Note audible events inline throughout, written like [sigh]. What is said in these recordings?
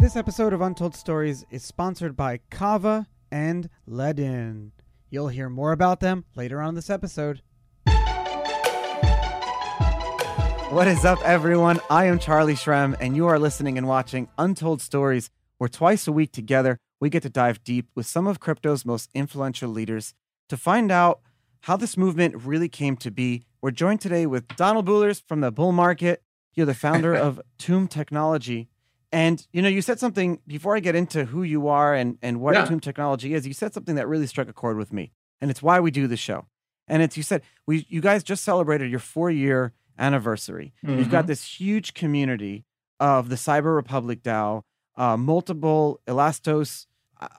This episode of Untold Stories is sponsored by Kava and Ledn. You'll hear more about them later on this episode. What is up, everyone? I am Charlie Shrem, and you are listening and watching Untold Stories, where twice a week together we get to dive deep with some of crypto's most influential leaders to find out how this movement really came to be. We're joined today with Donald Bullers from the bull market. You're the founder [laughs] of Tuum Technology. And you know, you said something before I get into who you are and, and what Yeah. Tuum Technology is, you said something that really struck a chord with me. And it's why we do the show. And it's you said we you guys just celebrated your four year anniversary. You've got this huge community of the Cyber Republic DAO, uh, multiple Elastos.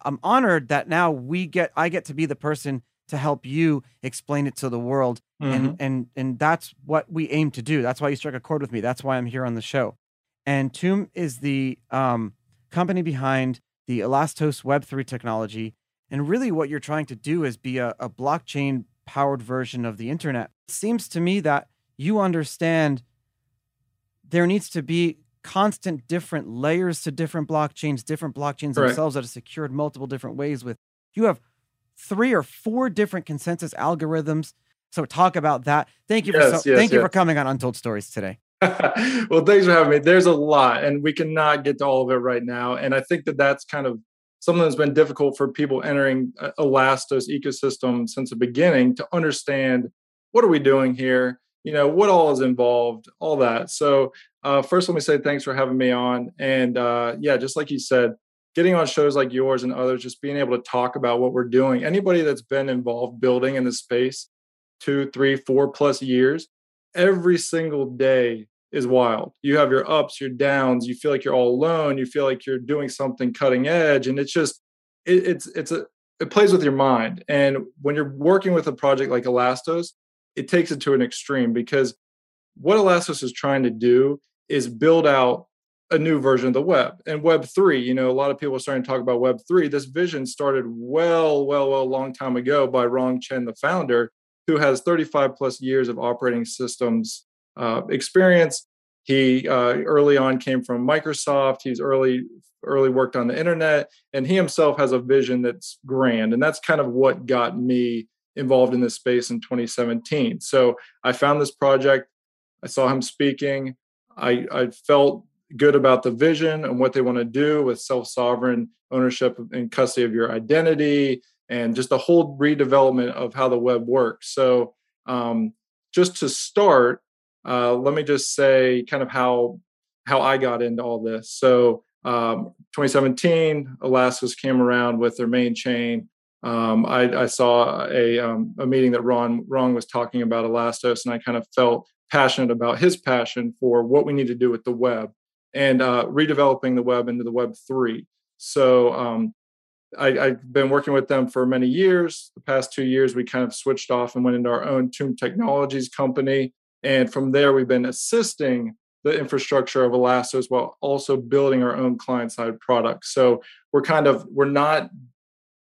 I'm honored that now we get I get to be the person to help you explain it to the world, Mhm. and and and that's what we aim to do. That's why you struck a chord with me. That's why I'm here on the show. And Tuum is the um, company behind the Elastos Web3 technology. And really, what you're trying to do is be a, a blockchain powered version of the internet. It seems to me that you understand there needs to be constant different layers to different blockchains, different blockchains Correct. themselves that are secured multiple different ways with. You have three or four different consensus algorithms. So talk about that. Thank you for so, yes, thank you for coming on Untold Stories today. [laughs] well, thanks for having me. There's a lot, and we cannot get to all of it right now. And I think that that's kind of something that's been difficult for people entering Elastos ecosystem since the beginning to understand what are we doing here. You know what all is involved, all that. So uh, first, let me say thanks for having me on. And uh, yeah, just like you said, getting on shows like yours and others, just being able to talk about what we're doing. Anybody that's been involved building in this space two, three, four plus years, every single day is wild. You have your ups, your downs. You feel like you're all alone. You feel like you're doing something cutting edge, and it's just it, it's it's a it plays with your mind. And when you're working with a project like Elastos, it takes it to an extreme because what Elastos is trying to do is build out a new version of the web and web 3 you know a lot of people are starting to talk about web 3 this vision started well well well long time ago by rong chen the founder who has 35 plus years of operating systems uh, experience. He uh, early on came from Microsoft. He's early early worked on the internet, and he himself has a vision that's grand, and that's kind of what got me involved in this space in 2017. So I found this project. I saw him speaking. I, I felt good about the vision and what they want to do with self sovereign ownership and custody of your identity and just the whole redevelopment of how the web works. So, um, just to start, uh, let me just say kind of how how I got into all this. So, um, 2017, Elastos came around with their main chain. Um, I, I saw a um, a meeting that Ron Ron was talking about Elastos, and I kind of felt passionate about his passion for what we need to do with the web and uh, redeveloping the web into the Web three. So um, I, I've been working with them for many years. The past two years, we kind of switched off and went into our own Tuum Technologies company. And from there, we've been assisting the infrastructure of Elastos while also building our own client side products. So we're kind of, we're not,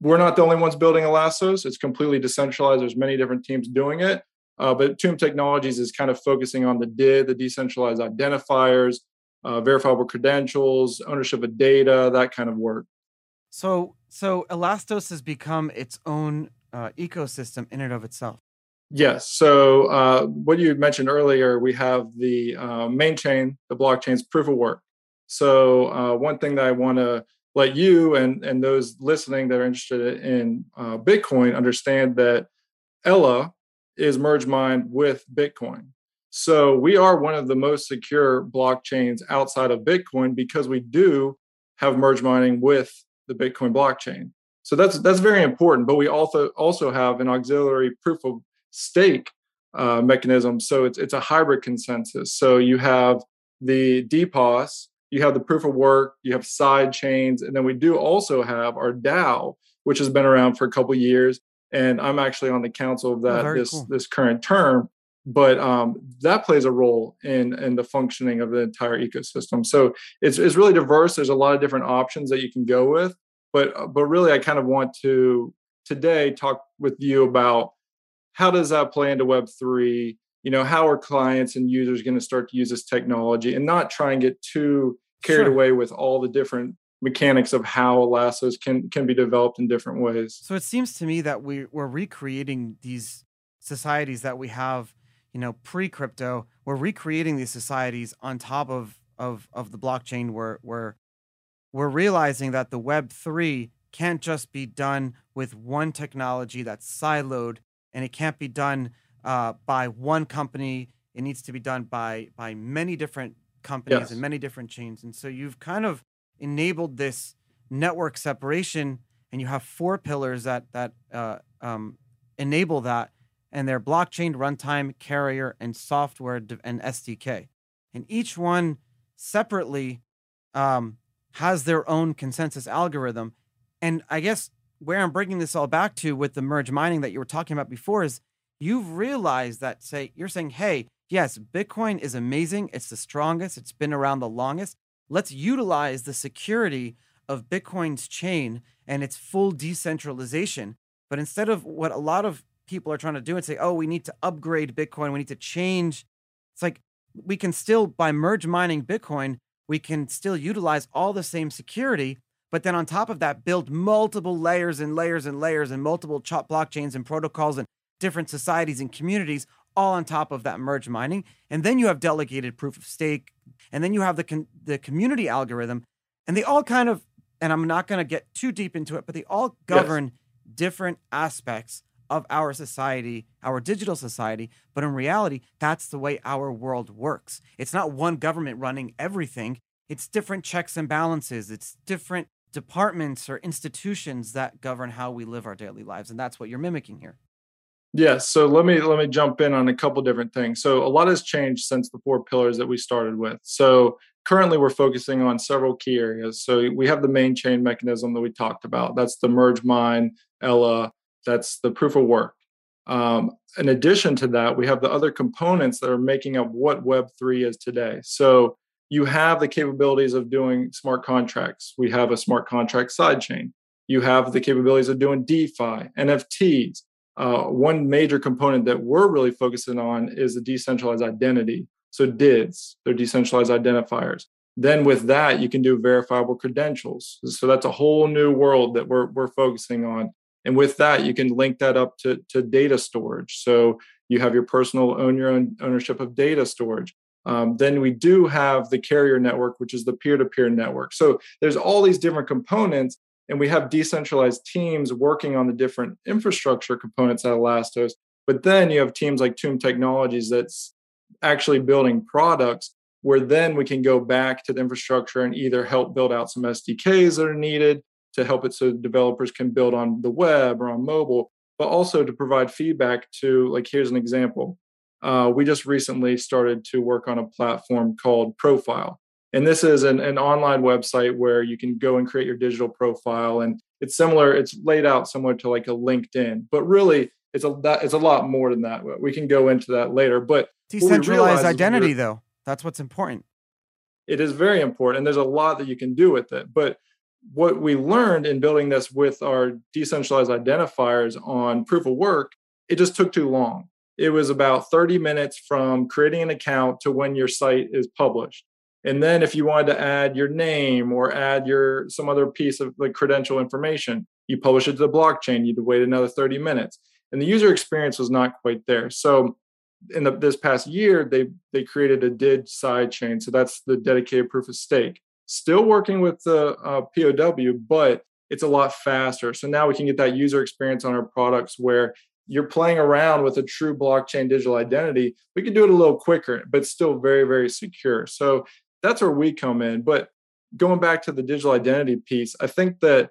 we're not the only ones building Elastos. It's completely decentralized. There's many different teams doing it. Uh, but Tuum Technologies is kind of focusing on the DID, the decentralized identifiers, uh, verifiable credentials, ownership of data, that kind of work. So so Elastos has become its own uh, ecosystem in and of itself. Yes. So uh, what you mentioned earlier, we have the uh, main chain, the blockchain's proof of work. So uh, one thing that I want to let you and and those listening that are interested in uh, Bitcoin understand that ELA is merge mined with Bitcoin. So we are one of the most secure blockchains outside of Bitcoin because we do have merge mining with the Bitcoin blockchain. So that's that's very important. But we also also have an auxiliary proof of stake uh, mechanism. So it's it's a hybrid consensus. So you have the DPoS, you have the proof of work, you have side chains, and then we do also have our DAO, which has been around for a couple years. And I'm actually on the council of that very this cool. this current term. But um, that plays a role in in the functioning of the entire ecosystem. So it's it's really diverse. There's a lot of different options that you can go with. But uh, but really, I kind of want to today talk with you about how does that play into Web three. You know, how are clients and users going to start to use this technology, and not try and get too carried sure. away with all the different mechanics of how Elastos can can be developed in different ways. So it seems to me that we we're recreating these societies that we have, you know, pre-crypto. We're recreating these societies on top of of of the blockchain where where we're realizing that the web 3 can't just be done with one technology that's siloed and it can't be done uh, by one company. It needs to be done by by many different companies yes. and many different chains. And so you've kind of enabled this network separation and you have four pillars that that uh, um, enable that and they're blockchain runtime carrier and software and sdk and each one separately um, has their own consensus algorithm. And I guess where I'm bringing this all back to with the merge mining that you were talking about before is you've realized that say you're saying, hey, yes, Bitcoin is amazing. It's the strongest. It's been around the longest. Let's utilize the security of Bitcoin's chain and its full decentralization. But instead of what a lot of people are trying to do and say, oh, we need to upgrade Bitcoin, we need to change. It's like we can still, by merge mining Bitcoin, we can still utilize all the same security but then on top of that, build multiple layers and layers and layers and multiple chop blockchains and protocols and different societies and communities all on top of that merge mining. And then you have delegated proof of stake. And then you have the, con- the community algorithm. And they all kind of, and I'm not going to get too deep into it, but they all govern yes. different aspects of our society, our digital society. But in reality, that's the way our world works. It's not one government running everything, it's different checks and balances, it's different departments or institutions that govern how we live our daily lives and that's what you're mimicking here. Yes so let me let me jump in on a couple different things. So a lot has changed since the four pillars that we started with. So currently we're focusing on several key areas. So we have the main chain mechanism that we talked about. That's the merge mine ELA. That's the proof of work. Um, in addition to that we have the other components that are making up what web3 is today. So you have the capabilities of doing smart contracts. We have a smart contract sidechain. You have the capabilities of doing DeFi, NFTs. Uh, one major component that we're really focusing on is the decentralized identity. So DIDs, they're decentralized identifiers. Then with that, you can do verifiable credentials. So that's a whole new world that we're, we're focusing on. And with that, you can link that up to, to data storage. So you have your personal own your own ownership of data storage. Um, then we do have the carrier network, which is the peer to peer network. So there's all these different components, and we have decentralized teams working on the different infrastructure components at Elastos. But then you have teams like Tuum Technologies that's actually building products where then we can go back to the infrastructure and either help build out some SDKs that are needed to help it so developers can build on the web or on mobile, but also to provide feedback to, like, here's an example uh, we just recently started to work on a platform called Profile. And this is an, an online website where you can go and create your digital profile. And it's similar, it's laid out similar to like a LinkedIn, but really it's a that it's a lot more than that. We can go into that later. But decentralized identity, though, that's what's important. It is very important. And there's a lot that you can do with it. But what we learned in building this with our decentralized identifiers on proof of work, it just took too long it was about 30 minutes from creating an account to when your site is published. And then if you wanted to add your name or add your some other piece of like credential information, you publish it to the blockchain, you'd wait another 30 minutes. And the user experience was not quite there. So in the, this past year, they they created a DID side chain. So that's the delegated proof of stake. Still working with the uh, POW, but it's a lot faster. So now we can get that user experience on our products where you're playing around with a true blockchain digital identity, we can do it a little quicker, but still very, very secure. So that's where we come in. But going back to the digital identity piece, I think that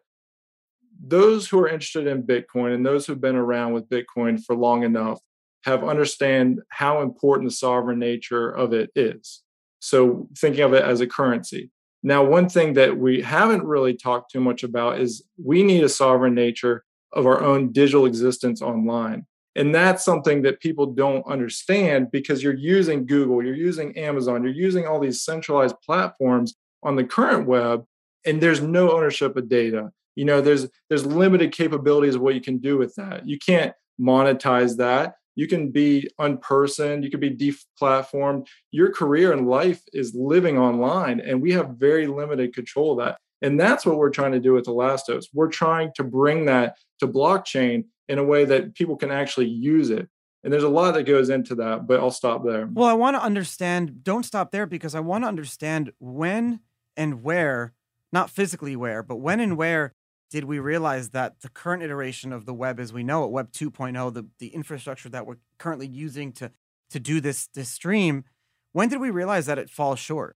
those who are interested in Bitcoin and those who've been around with Bitcoin for long enough have understand how important the sovereign nature of it is. So thinking of it as a currency. Now, one thing that we haven't really talked too much about is we need a sovereign nature of our own digital existence online. And that's something that people don't understand because you're using Google, you're using Amazon, you're using all these centralized platforms on the current web, and there's no ownership of data. You know, there's there's limited capabilities of what you can do with that. You can't monetize that. you can be unpersoned, you can be deplatformed. Your career and life is living online, and we have very limited control of that. And that's what we're trying to do with Elastos. We're trying to bring that to blockchain in a way that people can actually use it. And there's a lot that goes into that, but I'll stop there. Well, I want to understand, don't stop there because I want to understand when and where, not physically where, but when and where did we realize that the current iteration of the web as we know it, Web 2.0, the, the infrastructure that we're currently using to to do this this stream, when did we realize that it falls short?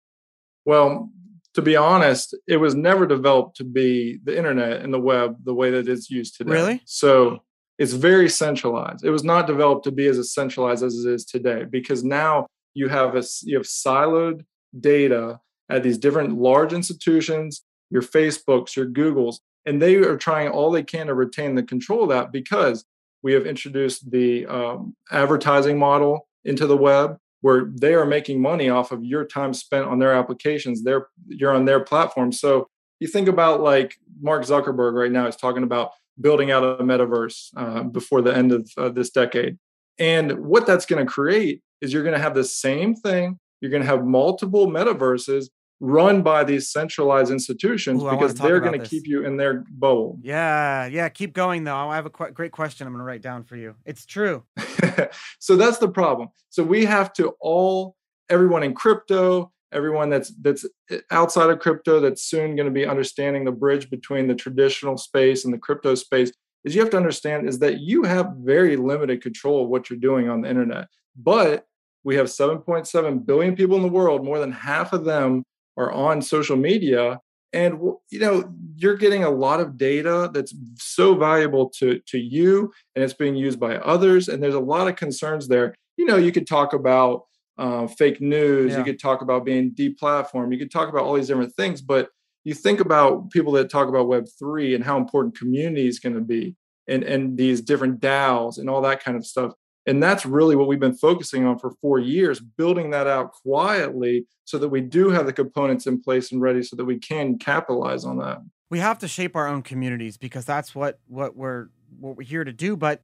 Well, to be honest, it was never developed to be the internet and the web the way that it's used today. Really? So it's very centralized. It was not developed to be as centralized as it is today because now you have a you have siloed data at these different large institutions, your Facebooks, your Googles, and they are trying all they can to retain the control of that because we have introduced the um, advertising model into the web where they are making money off of your time spent on their applications they're you're on their platform. So you think about like mark zuckerberg right now is talking about building out a metaverse uh, before the end of uh, this decade. And what that's going to create is you're going to have the same thing. You're going to have multiple metaverses run by these centralized institutions Ooh, because they're going to keep you in their bubble. Yeah, yeah. Keep going though. I have a qu- great question. I'm going to write down for you. It's true. [laughs] so that's the problem. So we have to all, everyone in crypto, everyone that's that's eh, outside of crypto, that's soon going to be understanding the bridge between the traditional space and the crypto space. Is you have to understand is that you have very limited control of what you're doing on the internet, but we have 7.7 billion people in the world. More than half of them are on social media and you know you're getting a lot of data that's so valuable to to you and it's being used by others and there's a lot of concerns there you know you could talk about uh, fake news yeah. you could talk about being deplatformed you could talk about all these different things but you think about people that talk about web 3 and how important community is going to be and and these different DAOs and all that kind of stuff and that's really what we've been focusing on for four years, building that out quietly so that we do have the components in place and ready so that we can capitalize on that. We have to shape our own communities because that's what what we're what we're here to do. But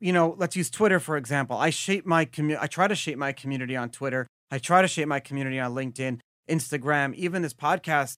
you know, let's use Twitter for example. I shape my community. I try to shape my community on Twitter. I try to shape my community on LinkedIn, Instagram, even this podcast.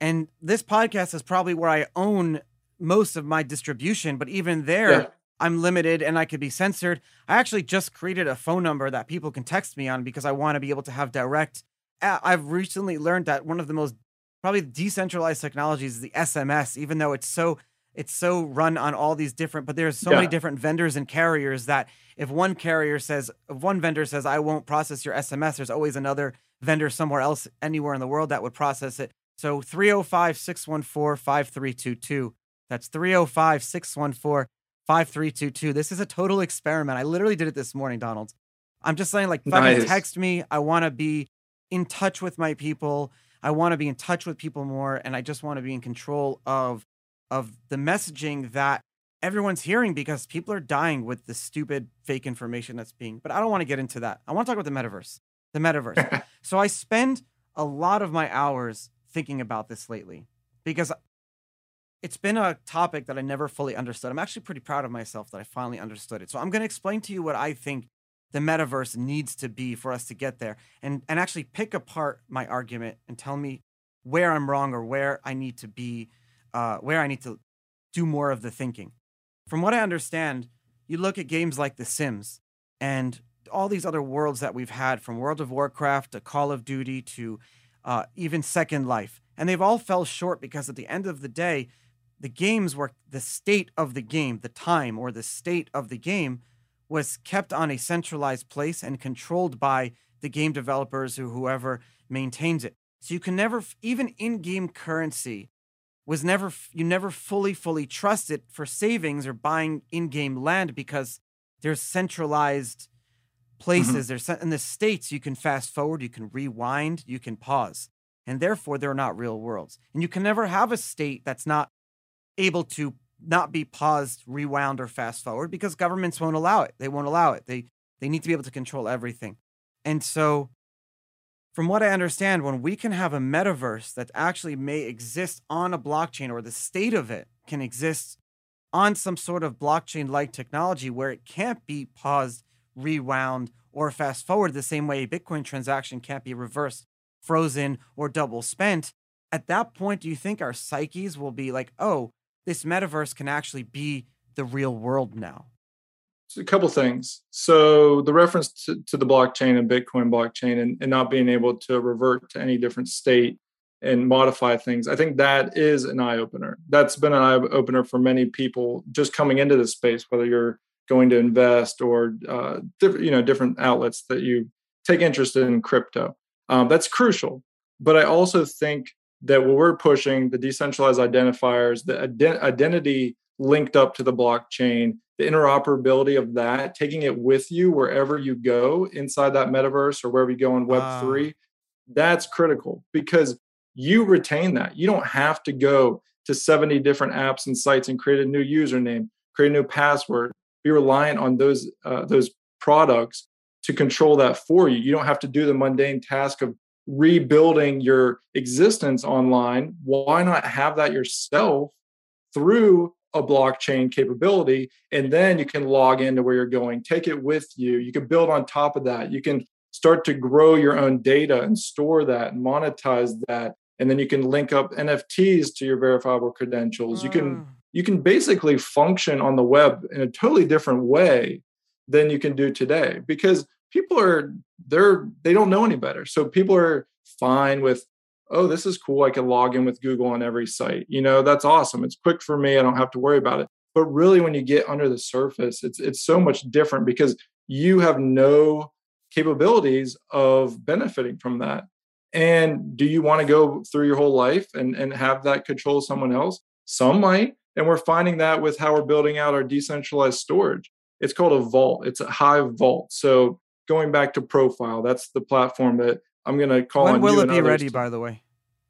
And this podcast is probably where I own most of my distribution. But even there, yeah. I'm limited and I could be censored. I actually just created a phone number that people can text me on because I want to be able to have direct. I've recently learned that one of the most probably decentralized technologies is the SMS, even though it's so it's so run on all these different but there's so yeah. many different vendors and carriers that if one carrier says if one vendor says I won't process your SMS, there's always another vendor somewhere else anywhere in the world that would process it. So 305 614 5322. That's 305 614 5322. This is a total experiment. I literally did it this morning, Donald. I'm just saying, like, fucking nice. text me. I want to be in touch with my people. I want to be in touch with people more. And I just want to be in control of of the messaging that everyone's hearing because people are dying with the stupid fake information that's being. But I don't want to get into that. I want to talk about the metaverse. The metaverse. [laughs] so I spend a lot of my hours thinking about this lately because it's been a topic that I never fully understood. I'm actually pretty proud of myself that I finally understood it. So I'm going to explain to you what I think the metaverse needs to be for us to get there and and actually pick apart my argument and tell me where I'm wrong or where I need to be uh, where I need to do more of the thinking. From what I understand, you look at games like The Sims and all these other worlds that we've had from World of Warcraft to Call of Duty to uh, even Second Life. And they've all fell short because at the end of the day, the games were the state of the game, the time or the state of the game was kept on a centralized place and controlled by the game developers or whoever maintains it. So you can never, even in-game currency, was never you never fully fully trust it for savings or buying in-game land because there's centralized places. Mm-hmm. There's in the states you can fast forward, you can rewind, you can pause, and therefore they're not real worlds. And you can never have a state that's not able to not be paused, rewound, or fast forward because governments won't allow it. They won't allow it. They they need to be able to control everything. And so, from what I understand, when we can have a metaverse that actually may exist on a blockchain or the state of it can exist on some sort of blockchain like technology where it can't be paused, rewound, or fast forward the same way a Bitcoin transaction can't be reversed, frozen, or double spent, at that point, do you think our psyches will be like, oh, this metaverse can actually be the real world now? So a couple things. So the reference to, to the blockchain and Bitcoin blockchain and, and not being able to revert to any different state and modify things. I think that is an eye opener. That's been an eye opener for many people just coming into this space, whether you're going to invest or uh, different, you know, different outlets that you take interest in crypto. Um, that's crucial. But I also think that what we're pushing, the decentralized identifiers, the ident- identity linked up to the blockchain, the interoperability of that, taking it with you wherever you go inside that metaverse or wherever you go in Web3, that's critical because you retain that. You don't have to go to 70 different apps and sites and create a new username, create a new password, be reliant on those uh, those products to control that for you. You don't have to do the mundane task of rebuilding your existence online. Why not have that yourself through a blockchain capability? And then you can log into where you're going, take it with you. You can build on top of that. You can start to grow your own data and store that and monetize that and then you can link up nfts to your verifiable credentials you can ah. you can basically function on the web in a totally different way than you can do today because people are they're they don't know any better so people are fine with oh this is cool i can log in with google on every site you know that's awesome it's quick for me i don't have to worry about it but really when you get under the surface it's it's so much different because you have no capabilities of benefiting from that and do you want to go through your whole life and, and have that control someone else? Some might. And we're finding that with how we're building out our decentralized storage. It's called a vault, it's a Hive vault. So going back to profile, that's the platform that I'm going to call when on will you it be ready, to, by the way?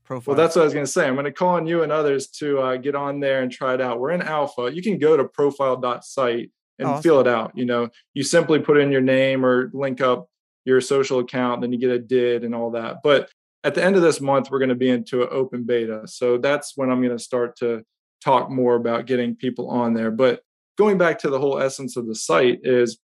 Profile. Well, that's what I was going to say. I'm going to call on you and others to uh, get on there and try it out. We're in alpha. You can go to profile.site and awesome. feel it out. You know, you simply put in your name or link up your social account, then you get a did and all that. But at the end of this month, we're going to be into an open beta. So that's when I'm going to start to talk more about getting people on there. But going back to the whole essence of the site is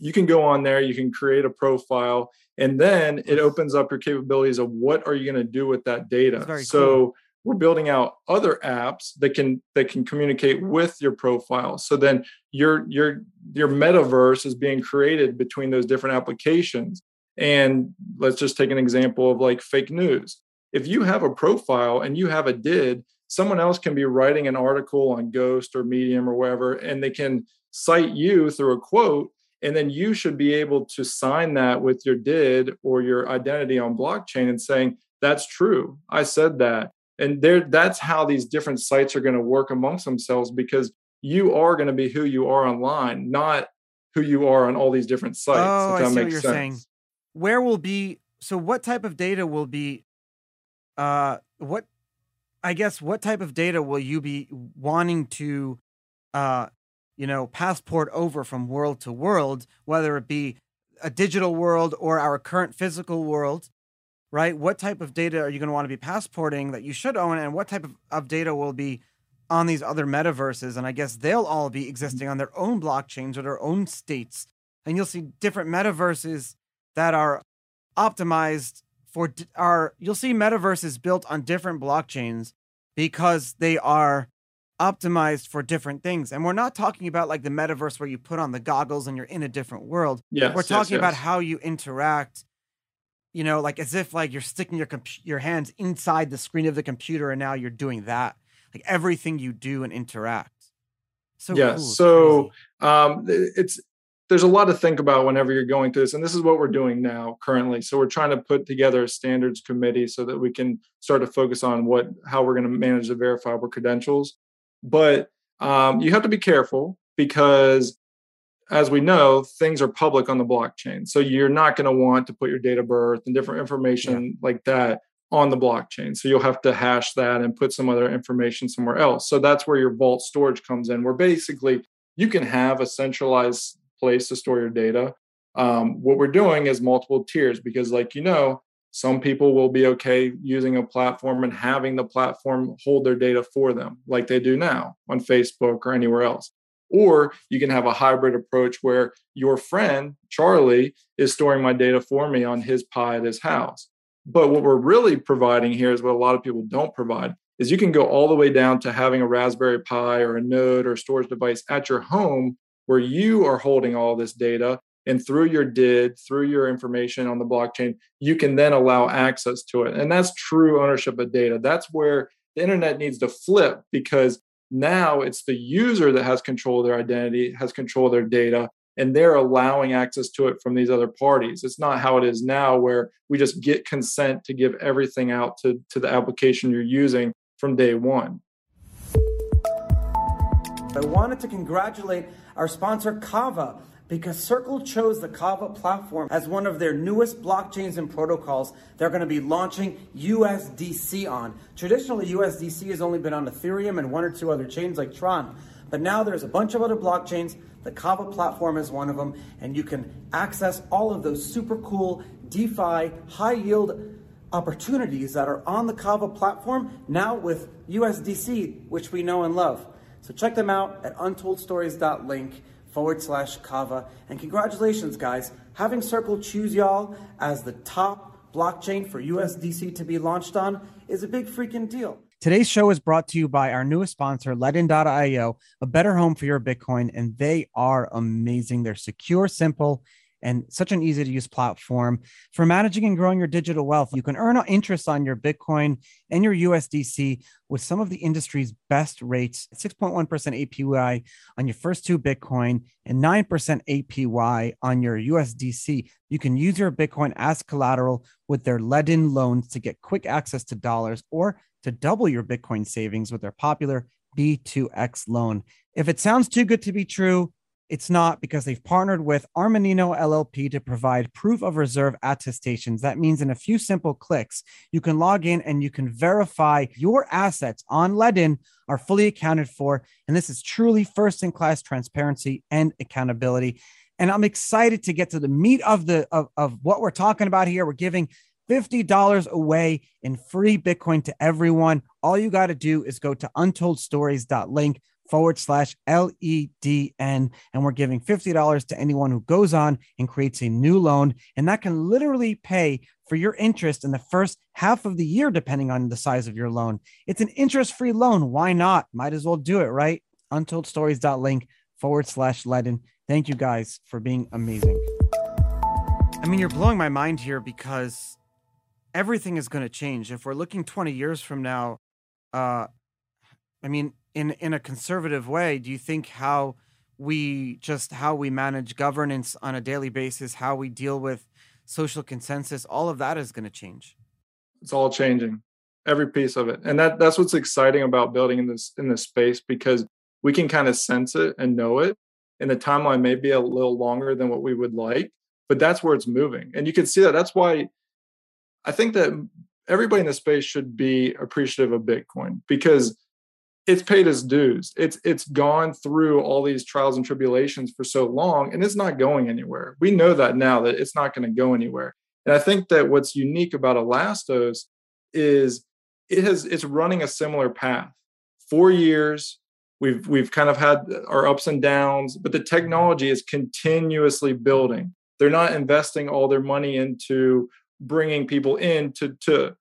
you can go on there, you can create a profile, and then it opens up your capabilities of what are you going to do with that data. So cool. we're building out other apps that can that can communicate with your profile. So then your your your metaverse is being created between those different applications. And let's just take an example of like fake news. If you have a profile and you have a did, someone else can be writing an article on Ghost or Medium or wherever, and they can cite you through a quote. And then you should be able to sign that with your did or your identity on blockchain and saying, that's true. I said that. And there that's how these different sites are going to work amongst themselves because you are going to be who you are online, not who you are on all these different sites. Oh, I see what you're sense. saying. Where will be so what type of data will be uh what I guess what type of data will you be wanting to uh you know passport over from world to world, whether it be a digital world or our current physical world, right? What type of data are you going to want to be passporting that you should own, and what type of, of data will be on these other metaverses, and I guess they'll all be existing on their own blockchains or their own states. And you'll see different metaverses that are optimized for are you'll see metaverses built on different blockchains because they are optimized for different things. And we're not talking about like the metaverse where you put on the goggles and you're in a different world. Yes, we're talking yes, yes. about how you interact you know like as if like you're sticking your comp- your hands inside the screen of the computer and now you're doing that like everything you do and interact. So yeah, cool. so um, it's there's a lot to think about whenever you're going through this, and this is what we're doing now currently. So we're trying to put together a standards committee so that we can start to focus on what how we're going to manage the verifiable credentials. But um, you have to be careful because as we know, things are public on the blockchain. So you're not going to want to put your date of birth and different information yeah. like that on the blockchain. So you'll have to hash that and put some other information somewhere else. So that's where your vault storage comes in, where basically you can have a centralized place to store your data. Um, what we're doing is multiple tiers because, like you know, Some people will be okay using a platform and having the platform hold their data for them, like they do now on Facebook or anywhere else. Or you can have a hybrid approach where your friend, Charlie, is storing my data for me on his Pi at his house. But what we're really providing here is what a lot of people don't provide is you can go all the way down to having a Raspberry Pi or a node or storage device at your home where you are holding all this data and through your did through your information on the blockchain you can then allow access to it. And that's true ownership of data. That's where the internet needs to flip because now it's the user that has control of their identity has control of their data and they're allowing access to it from these other parties. It's not how it is now where we just get consent to give everything out to, to the application you're using from day one. I wanted to congratulate our sponsor kava because Circle chose the Kava platform as one of their newest blockchains and protocols they're going to be launching USDC on. Traditionally, USDC has only been on Ethereum and one or two other chains like Tron, but now there's a bunch of other blockchains. The Kava platform is one of them, and you can access all of those super cool DeFi high yield opportunities that are on the Kava platform now with USDC, which we know and love. So check them out at untoldstories.link forward slash kava. And congratulations, guys. Having Circle choose y'all as the top blockchain for USDC to be launched on is a big freaking deal. Today's show is brought to you by our newest sponsor, Ledn.io, a better home for your Bitcoin. And they are amazing. They're secure, simple, and such an easy to use platform for managing and growing your digital wealth. You can earn interest on your Bitcoin and your USDC with some of the industry's best rates 6.1% APY on your first two Bitcoin and 9% APY on your USDC. You can use your Bitcoin as collateral with their Ledn loans to get quick access to dollars or to double your Bitcoin savings with their popular B2X loan. If it sounds too good to be true, it's not because they've partnered with Armanino LLP to provide proof of reserve attestations. That means in a few simple clicks, you can log in and you can verify your assets on Ledn are fully accounted for. And this is truly first in class transparency and accountability. And I'm excited to get to the meat of the of, of what we're talking about here. We're giving $50 away in free Bitcoin to everyone. All you got to do is go to untoldstories.link forward slash LEDN. And we're giving $50 to anyone who goes on and creates a new loan. And that can literally pay for your interest in the first half of the year, depending on the size of your loan. It's an interest free loan. Why not? Might as well do it, right? Untoldstories.link forward slash Ledn. Thank you guys for being amazing. I mean, you're blowing my mind here because everything is going to change. If we're looking 20 years from now, uh, I mean, in in a conservative way, do you think how we just how we manage governance on a daily basis, how we deal with social consensus, all of that is going to change? It's all changing, every piece of it, and that that's what's exciting about building in this in this space because we can kind of sense it and know it. And the timeline may be a little longer than what we would like, but that's where it's moving, and you can see that. That's why I think that everybody in the space should be appreciative of Bitcoin because it's paid its dues. It's it's gone through all these trials and tribulations for so long, and it's not going anywhere. We know that now that it's not going to go anywhere. And I think that what's unique about Elastos is it has it's running a similar path. Four years, we've we've kind of had our ups and downs, but the technology is continuously building. They're not investing all their money into bringing people in to to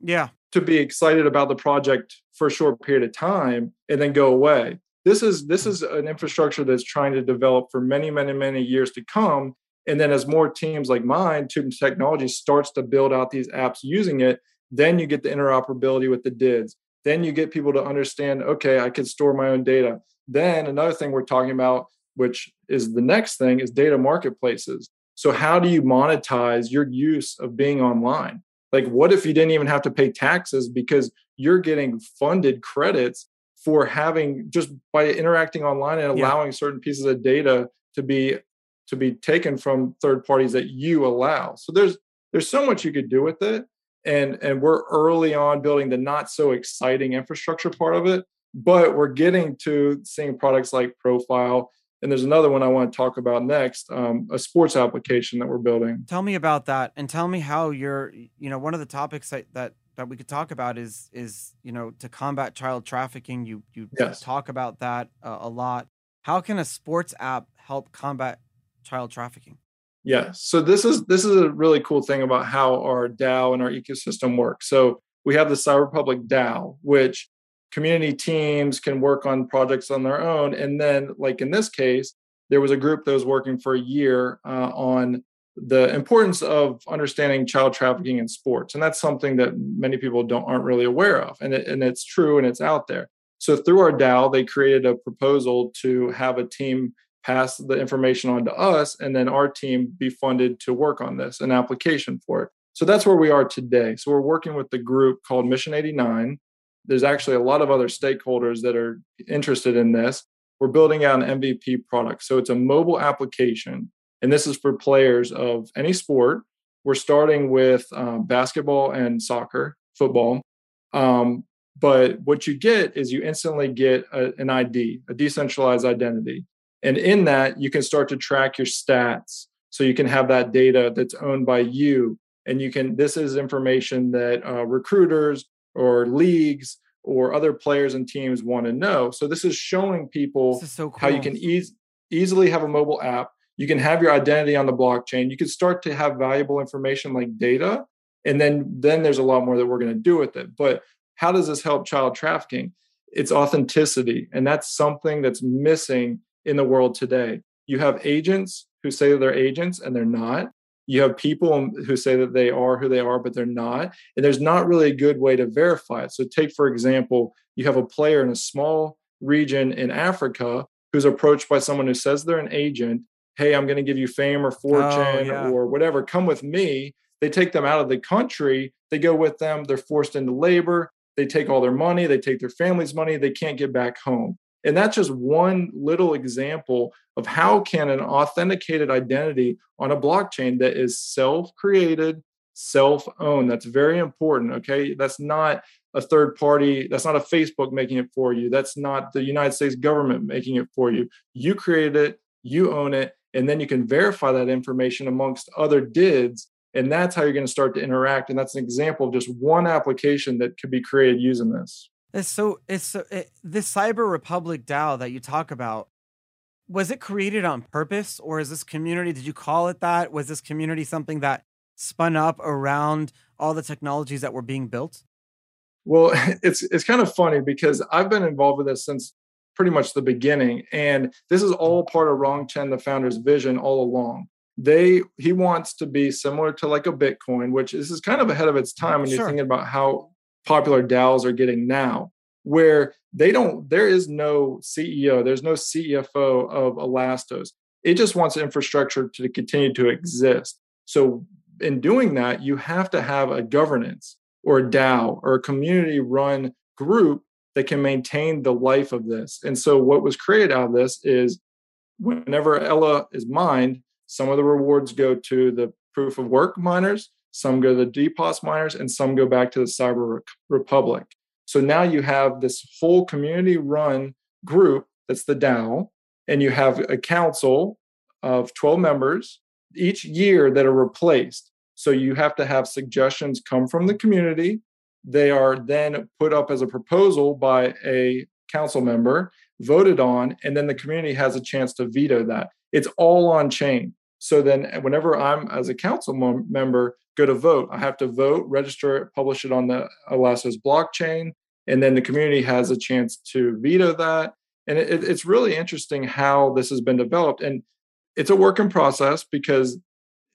yeah to be excited about the project for a short period of time and then go away. This is this hmm. is an infrastructure that's trying to develop for many, many, many years to come. And then as more teams like mine, Tuum Technology starts to build out these apps using it, then you get the interoperability with the DIDs. Then you get people to understand, okay, I can store my own data. Then another thing we're talking about, which is the next thing, is data marketplaces. So how do you monetize your use of being online? Like, what if you didn't even have to pay taxes because you're getting funded credits for having just by interacting online and allowing yeah. certain pieces of data to be to be taken from third parties that you allow. So there's there's so much you could do with it. And and we're early on building the not so exciting infrastructure part of it, but we're getting to seeing products like profile And there's another one I want to talk about next, um, a sports application that we're building. Tell me about that, and tell me how you're. You know, one of the topics that that, that we could talk about is is you know to combat child trafficking. You you yes. talk about that uh, a lot. How can a sports app help combat child trafficking? Yeah, so this is this is a really cool thing about how our DAO and our ecosystem works. So we have the Cyber Republic DAO, which community teams can work on projects on their own. And then, like in this case, there was a group that was working for a year uh, on the importance of understanding child trafficking in sports, and that's something that many people don't aren't really aware of, and it, and it's true and it's out there. So through our DAO, they created a proposal to have a team pass the information on to us, and then our team be funded to work on this, an application for it. So that's where we are today. So we're working with the group called Mission 89, there's actually a lot of other stakeholders that are interested in this. We're building out an MVP product. So it's a mobile application, and this is for players of any sport. We're starting with um, basketball and soccer, football. Um, but what you get is you instantly get a, an ID, a decentralized identity. And in that, you can start to track your stats. So you can have that data that's owned by you. And you can, this is information that uh, recruiters or leagues or other players and teams want to know. So this is showing people is so cool. how you can eas- easily have a mobile app. You can have your identity on the blockchain. You can start to have valuable information like data, and then then there's a lot more that we're going to do with it. But how does this help child trafficking? It's authenticity, and that's something that's missing in the world today. You have agents who say they're agents and they're not you have people who say that they are who they are but they're not and there's not really a good way to verify it. So take for example you have a player in a small region in africa who's approached by someone who says they're an agent hey i'm going to give you fame or oh, fortune oh, yeah. or whatever come with me. They take them out of the country they go with them they're forced into labor they take all their money they take their family's money they can't get back home and that's just one little example of how can an authenticated identity on a blockchain that is self-created, self-owned. That's very important. Okay. That's not a third party, that's not a Facebook making it for you. That's not the United States government making it for you. You created it, you own it, and then you can verify that information amongst other DIDs. And that's how you're going to start to interact. And that's an example of just one application that could be created using this. It's so it's so it, this Cyber Republic DAO that you talk about. Was it created on purpose, or is this community? Did you call it that? Was this community something that spun up around all the technologies that were being built? Well, [laughs] it's it's kind of funny because I've been involved with this since pretty much the beginning, and this is all part of Rong Chen, the founder's vision all along. They he wants to be similar to like a Bitcoin, which this is kind of ahead of its time when sure. you're thinking about how popular DAOs are getting now, where they don't, there is no CEO, there's no CFO of Elastos. It just wants infrastructure to continue to exist. So, in doing that, you have to have a governance or a DAO or a community run group that can maintain the life of this. And so, what was created out of this is whenever ELA is mined, some of the rewards go to the proof of work miners, some go to the DPoS miners, and some go back to the Cyber Republic. So now you have this whole community run group that's the DAO, and you have a council of 12 members each year that are replaced. So you have to have suggestions come from the community. They are then put up as a proposal by a council member, voted on, and then the community has a chance to veto that. It's all on chain. So then, whenever I'm as a council member go to vote, I have to vote, register it, publish it on the Elastos blockchain, and then the community has a chance to veto that. And it, it's really interesting how this has been developed, and it's a work in process because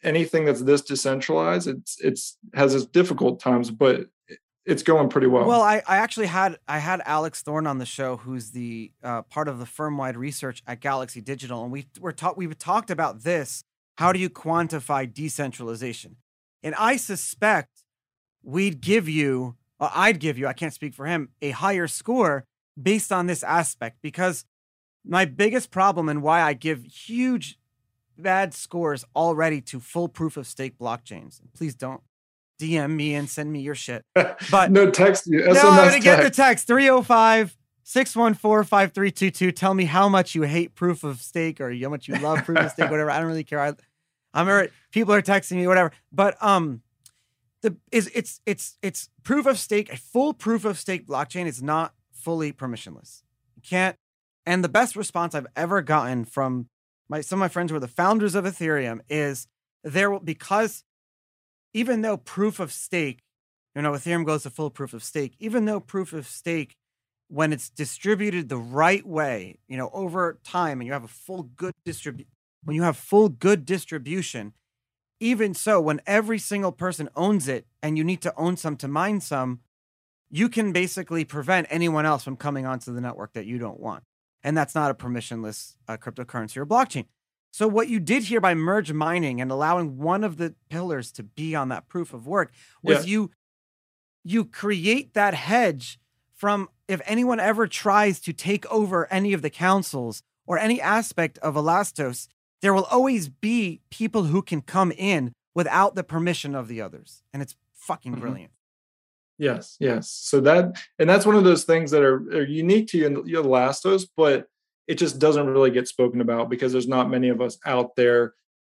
anything that's this decentralized, it's it's has its difficult times, but it's going pretty well. Well, I, I actually had I had Alex Thorn on the show, who's the uh, part of the firm wide research at Galaxy Digital, and we were taught we talked about this how do you quantify decentralization? And I suspect we'd give you, or I'd give you, I can't speak for him, a higher score based on this aspect because my biggest problem and why I give huge bad scores already to full proof of stake blockchains. Please don't DM me and send me your shit. [laughs] But no text you. SMS no, I'm gonna get the text 305 614-5322. Tell me how much you hate proof of stake or how much you love proof of stake, [laughs] whatever. I don't really care. I, I'm already, people are texting me, whatever. But um, the is it's it's it's proof of stake. A full proof of stake blockchain is not fully permissionless. You can't. And the best response I've ever gotten from my some of my friends who are the founders of Ethereum is there will because even though proof of stake, you know, Ethereum goes to full proof of stake, even though proof of stake, when it's distributed the right way, you know, over time and you have a full good distribute when you have full good distribution, even so, when every single person owns it and you need to own some to mine some, you can basically prevent anyone else from coming onto the network that you don't want. And that's not a permissionless uh, cryptocurrency or blockchain. So what you did here by merge mining and allowing one of the pillars to be on that proof of work was yeah. you you create that hedge from if anyone ever tries to take over any of the councils or any aspect of Elastos, there will always be people who can come in without the permission of the others. And it's fucking mm-hmm. brilliant. Yes, yes. So that and that's one of those things that are, are unique to you Elastos, but it just doesn't really get spoken about because there's not many of us out there,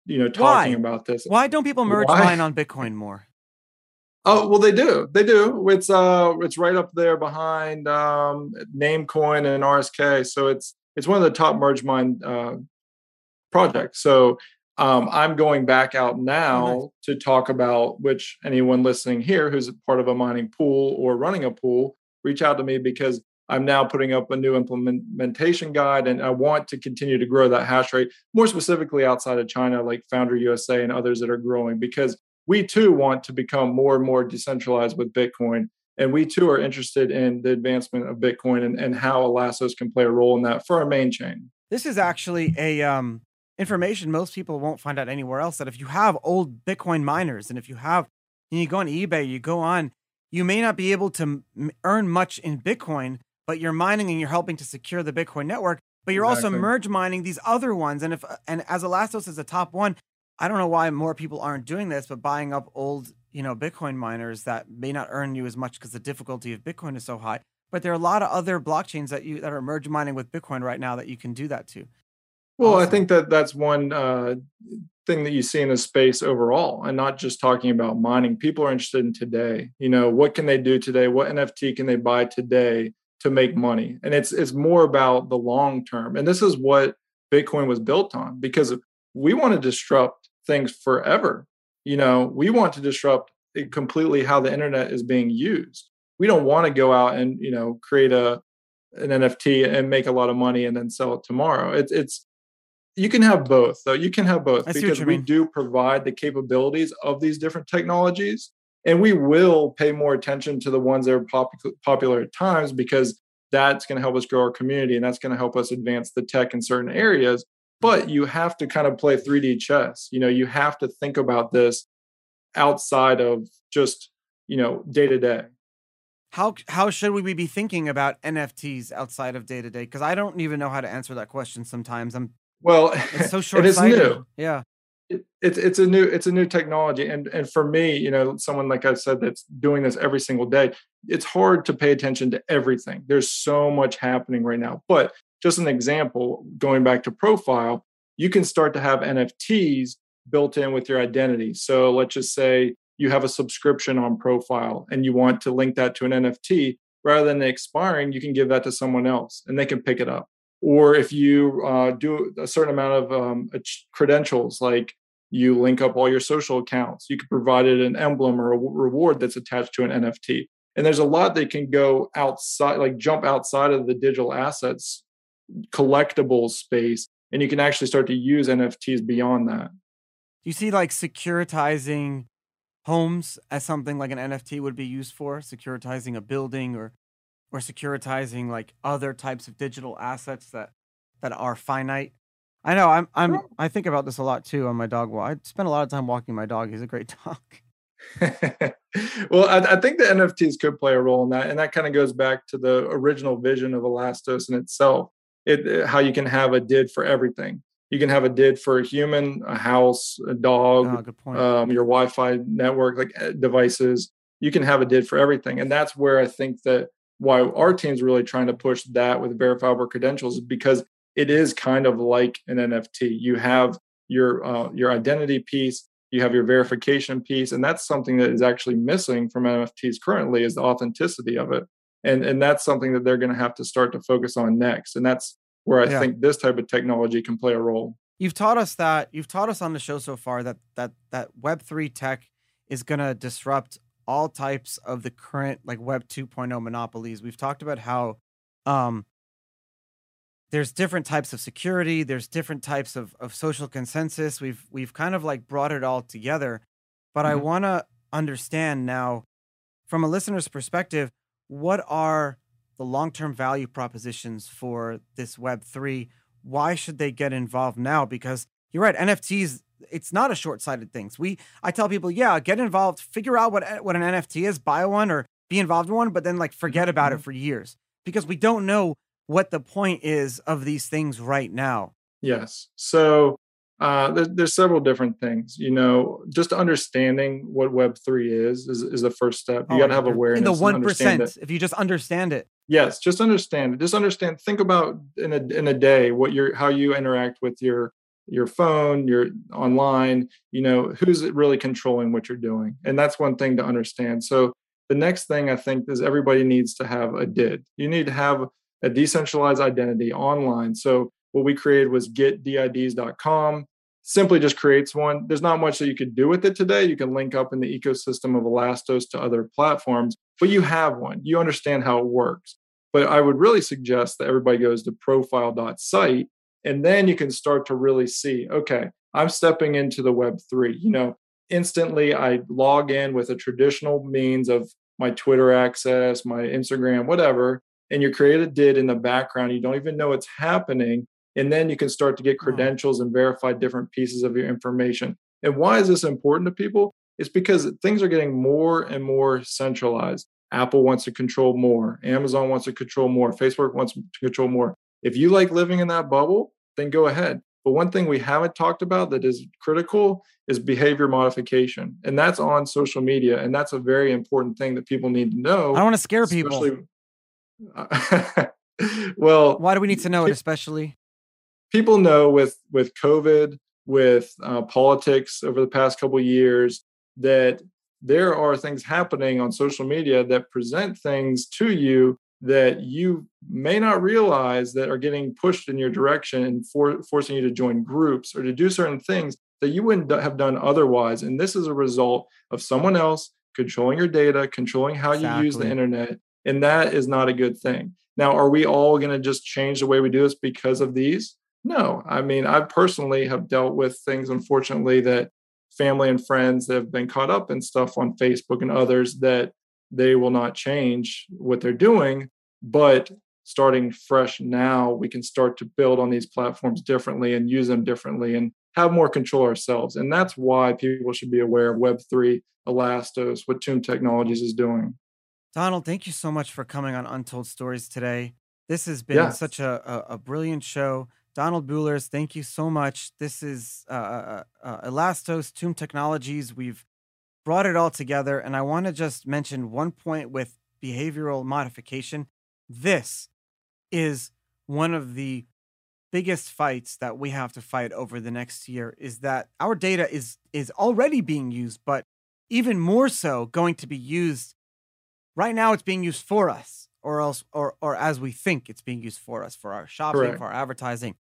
you know, talking Why? about this. Why don't people merge Why? mine on Bitcoin more? Oh well, they do. They do. It's uh, it's right up there behind um, Namecoin and RSK. So it's it's one of the top merge mine uh, projects. So um, I'm going back out now oh, nice. to talk about which anyone listening here who's part of a mining pool or running a pool, reach out to me because I'm now putting up a new implementation guide and I want to continue to grow that hash rate, more specifically outside of China, like Foundry USA and others that are growing, because we too want to become more and more decentralized with Bitcoin. And we too are interested in the advancement of Bitcoin and, and how Elastos can play a role in that for our main chain. This is actually a um, information most people won't find out anywhere else that if you have old Bitcoin miners and if you have, and you go on eBay, you go on, you may not be able to earn much in Bitcoin, but you're mining and you're helping to secure the Bitcoin network, but you're exactly. also merge mining these other ones. And if and as Elastos is a top one, I don't know why more people aren't doing this, but buying up old, you know, Bitcoin miners that may not earn you as much because the difficulty of Bitcoin is so high. But there are a lot of other blockchains that you that are merge mining with Bitcoin right now that you can do that to. Well. I think that that's one uh, thing that you see in the space overall, and not just talking about mining. People are interested in today. You know, what can they do today? What NFT can they buy today to make money and it's it's more about the long term and this is what bitcoin was built on because we want to disrupt things forever. You know we want to disrupt completely how the internet is being used. We don't want to go out and you know create a an nft and make a lot of money and then sell it tomorrow. It's it's you can have both though. You can have both because we do provide the capabilities of these different technologies and we will pay more attention to the ones that are pop- popular at times because that's going to help us grow our community and that's going to help us advance the tech in certain areas but you have to kind of play 3d chess. You know you have to think about this outside of just you know day to day how how should we be thinking about nfts outside of day to day because i don't even know how to answer that question sometimes. I'm well it's so [laughs] short it's new. yeah. It, it's it's a new it's a new technology. And and for me you know someone like i said that's doing this every single day it's hard to pay attention to everything. There's so much happening right now. But just an example going back to profile you can start to have nfts built in with your identity. So let's just say you have a subscription on profile and you want to link that to an nft rather than expiring you can give that to someone else and they can pick it up. Or if you uh, do a certain amount of um, credentials like you link up all your social accounts you can provide it an emblem or a reward that's attached to an nft and there's a lot that can go outside like jump outside of the digital assets collectible space and you can actually start to use nfts beyond that Do you see like securitizing homes as something like an nft would be used for securitizing a building or or securitizing like other types of digital assets that that are finite. I know I'm I'm I think about this a lot too on my dog walk. I spend a lot of time walking my dog. He's a great [laughs] dog. [laughs] well, I, I, think the NFTs could play a role in that, and that kind of goes back to the original vision of Elastos in itself. It how you can have a did for everything. You can have a did for a human, a house, a dog, oh, um, your Wi-Fi network, like eh, devices. You can have a did for everything, and that's where I think that why our team's really trying to push that with verifiable credentials because it is kind of like an NFT. You have your uh, your identity piece, you have your verification piece, and that's something that is actually missing from NFTs currently is the authenticity of it. And and that's something that they're going to have to start to focus on next. And that's where I yeah. think this type of technology can play a role. You've taught us that you've taught us on the show so far that that that Web three tech is going to disrupt all types of the current like Web 2.0 monopolies. We've talked about how um, there's different types of security, there's different types of, of social consensus. We've we've kind of like brought it all together. But mm-hmm. I want to understand now, from a listener's perspective, what are the long-term value propositions for this Web three? Why should they get involved now? Because you're right, NFTs it's not a short-sighted thing. We I tell people, yeah, get involved, figure out what what an NFT is, buy one or be involved in one, but then like forget about it mm-hmm. for years because we don't know what the point is of these things right now. Yes. So uh, there, there's several different things. You know, just understanding what Web three is, is is the first step. You oh, got to have awareness. In the one percent, if you just understand it. Yes, just understand it. Just understand. Think about in a in a day what your how you interact with your your phone, your online, you know, who's really controlling what you're doing. And that's one thing to understand. So the next thing I think is everybody needs to have a DID. You need to have a decentralized identity online. So what we created was getdids.com. Simply just creates one. There's not much that you could do with it today. You can link up in the ecosystem of Elastos to other platforms, but you have one. You understand how it works. But I would really suggest that everybody goes to profile.site and then you can start to really see, okay, I'm stepping into the Web3. You know, instantly I log in with a traditional means of my Twitter access, my Instagram, whatever, and you create a DID in the background. You don't even know it's happening. And then you can start to get hmm. credentials and verify different pieces of your information. And why is this important to people? It's because things are getting more and more centralized. Apple wants to control more. Amazon wants to control more. Facebook wants to control more. If you like living in that bubble, then go ahead. But one thing we haven't talked about that is critical is behavior modification. And that's on social media. And that's a very important thing that people need to know. I don't want to scare people. [laughs] well, why do we need to know it, especially? People know with with COVID, with uh, politics over the past couple years, that there are things happening on social media that present things to you that you may not realize that are getting pushed in your direction and for, forcing you to join groups or to do certain things that you wouldn't have done otherwise. And this is a result of someone else controlling your data, controlling how exactly. you use the internet. And that is not a good thing. Now, are we all going to just change the way we do this because of these? No. I mean, I personally have dealt with things, unfortunately, that family and friends have been caught up in stuff on Facebook and others that they will not change what they're doing. But starting fresh now, we can start to build on these platforms differently and use them differently and have more control ourselves. And that's why people should be aware of Web3, Elastos, what Tuum Technologies is doing. Donald, thank you so much for coming on Untold Stories today. This has been yes. such a, a, a, brilliant show. Donald Bullers, thank you so much. This is uh, uh, uh, Elastos, Tuum Technologies. We've brought it all together. And I want to just mention one point with behavioral modification. This is one of the biggest fights that we have to fight over the next year is that our data is is already being used but even more so going to be used right now it's being used for us or else or or as we think it's being used for us for our shopping Correct. for our advertising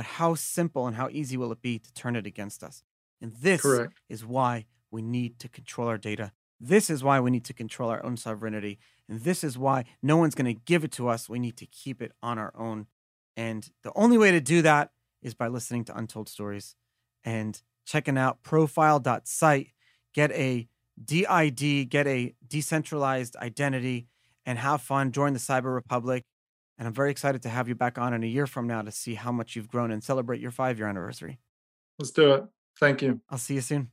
but how simple and how easy will it be to turn it against us and this Correct. is why we need to control our data. This is why we need to control our own sovereignty. And this is why no one's going to give it to us. We need to keep it on our own. And the only way to do that is by listening to Untold Stories and checking out profile.site. Get a DID, get a decentralized identity, and have fun. Join the Cyber Republic. And I'm very excited to have you back on in a year from now to see how much you've grown and celebrate your five year anniversary. Let's do it. Thank you. I'll see you soon.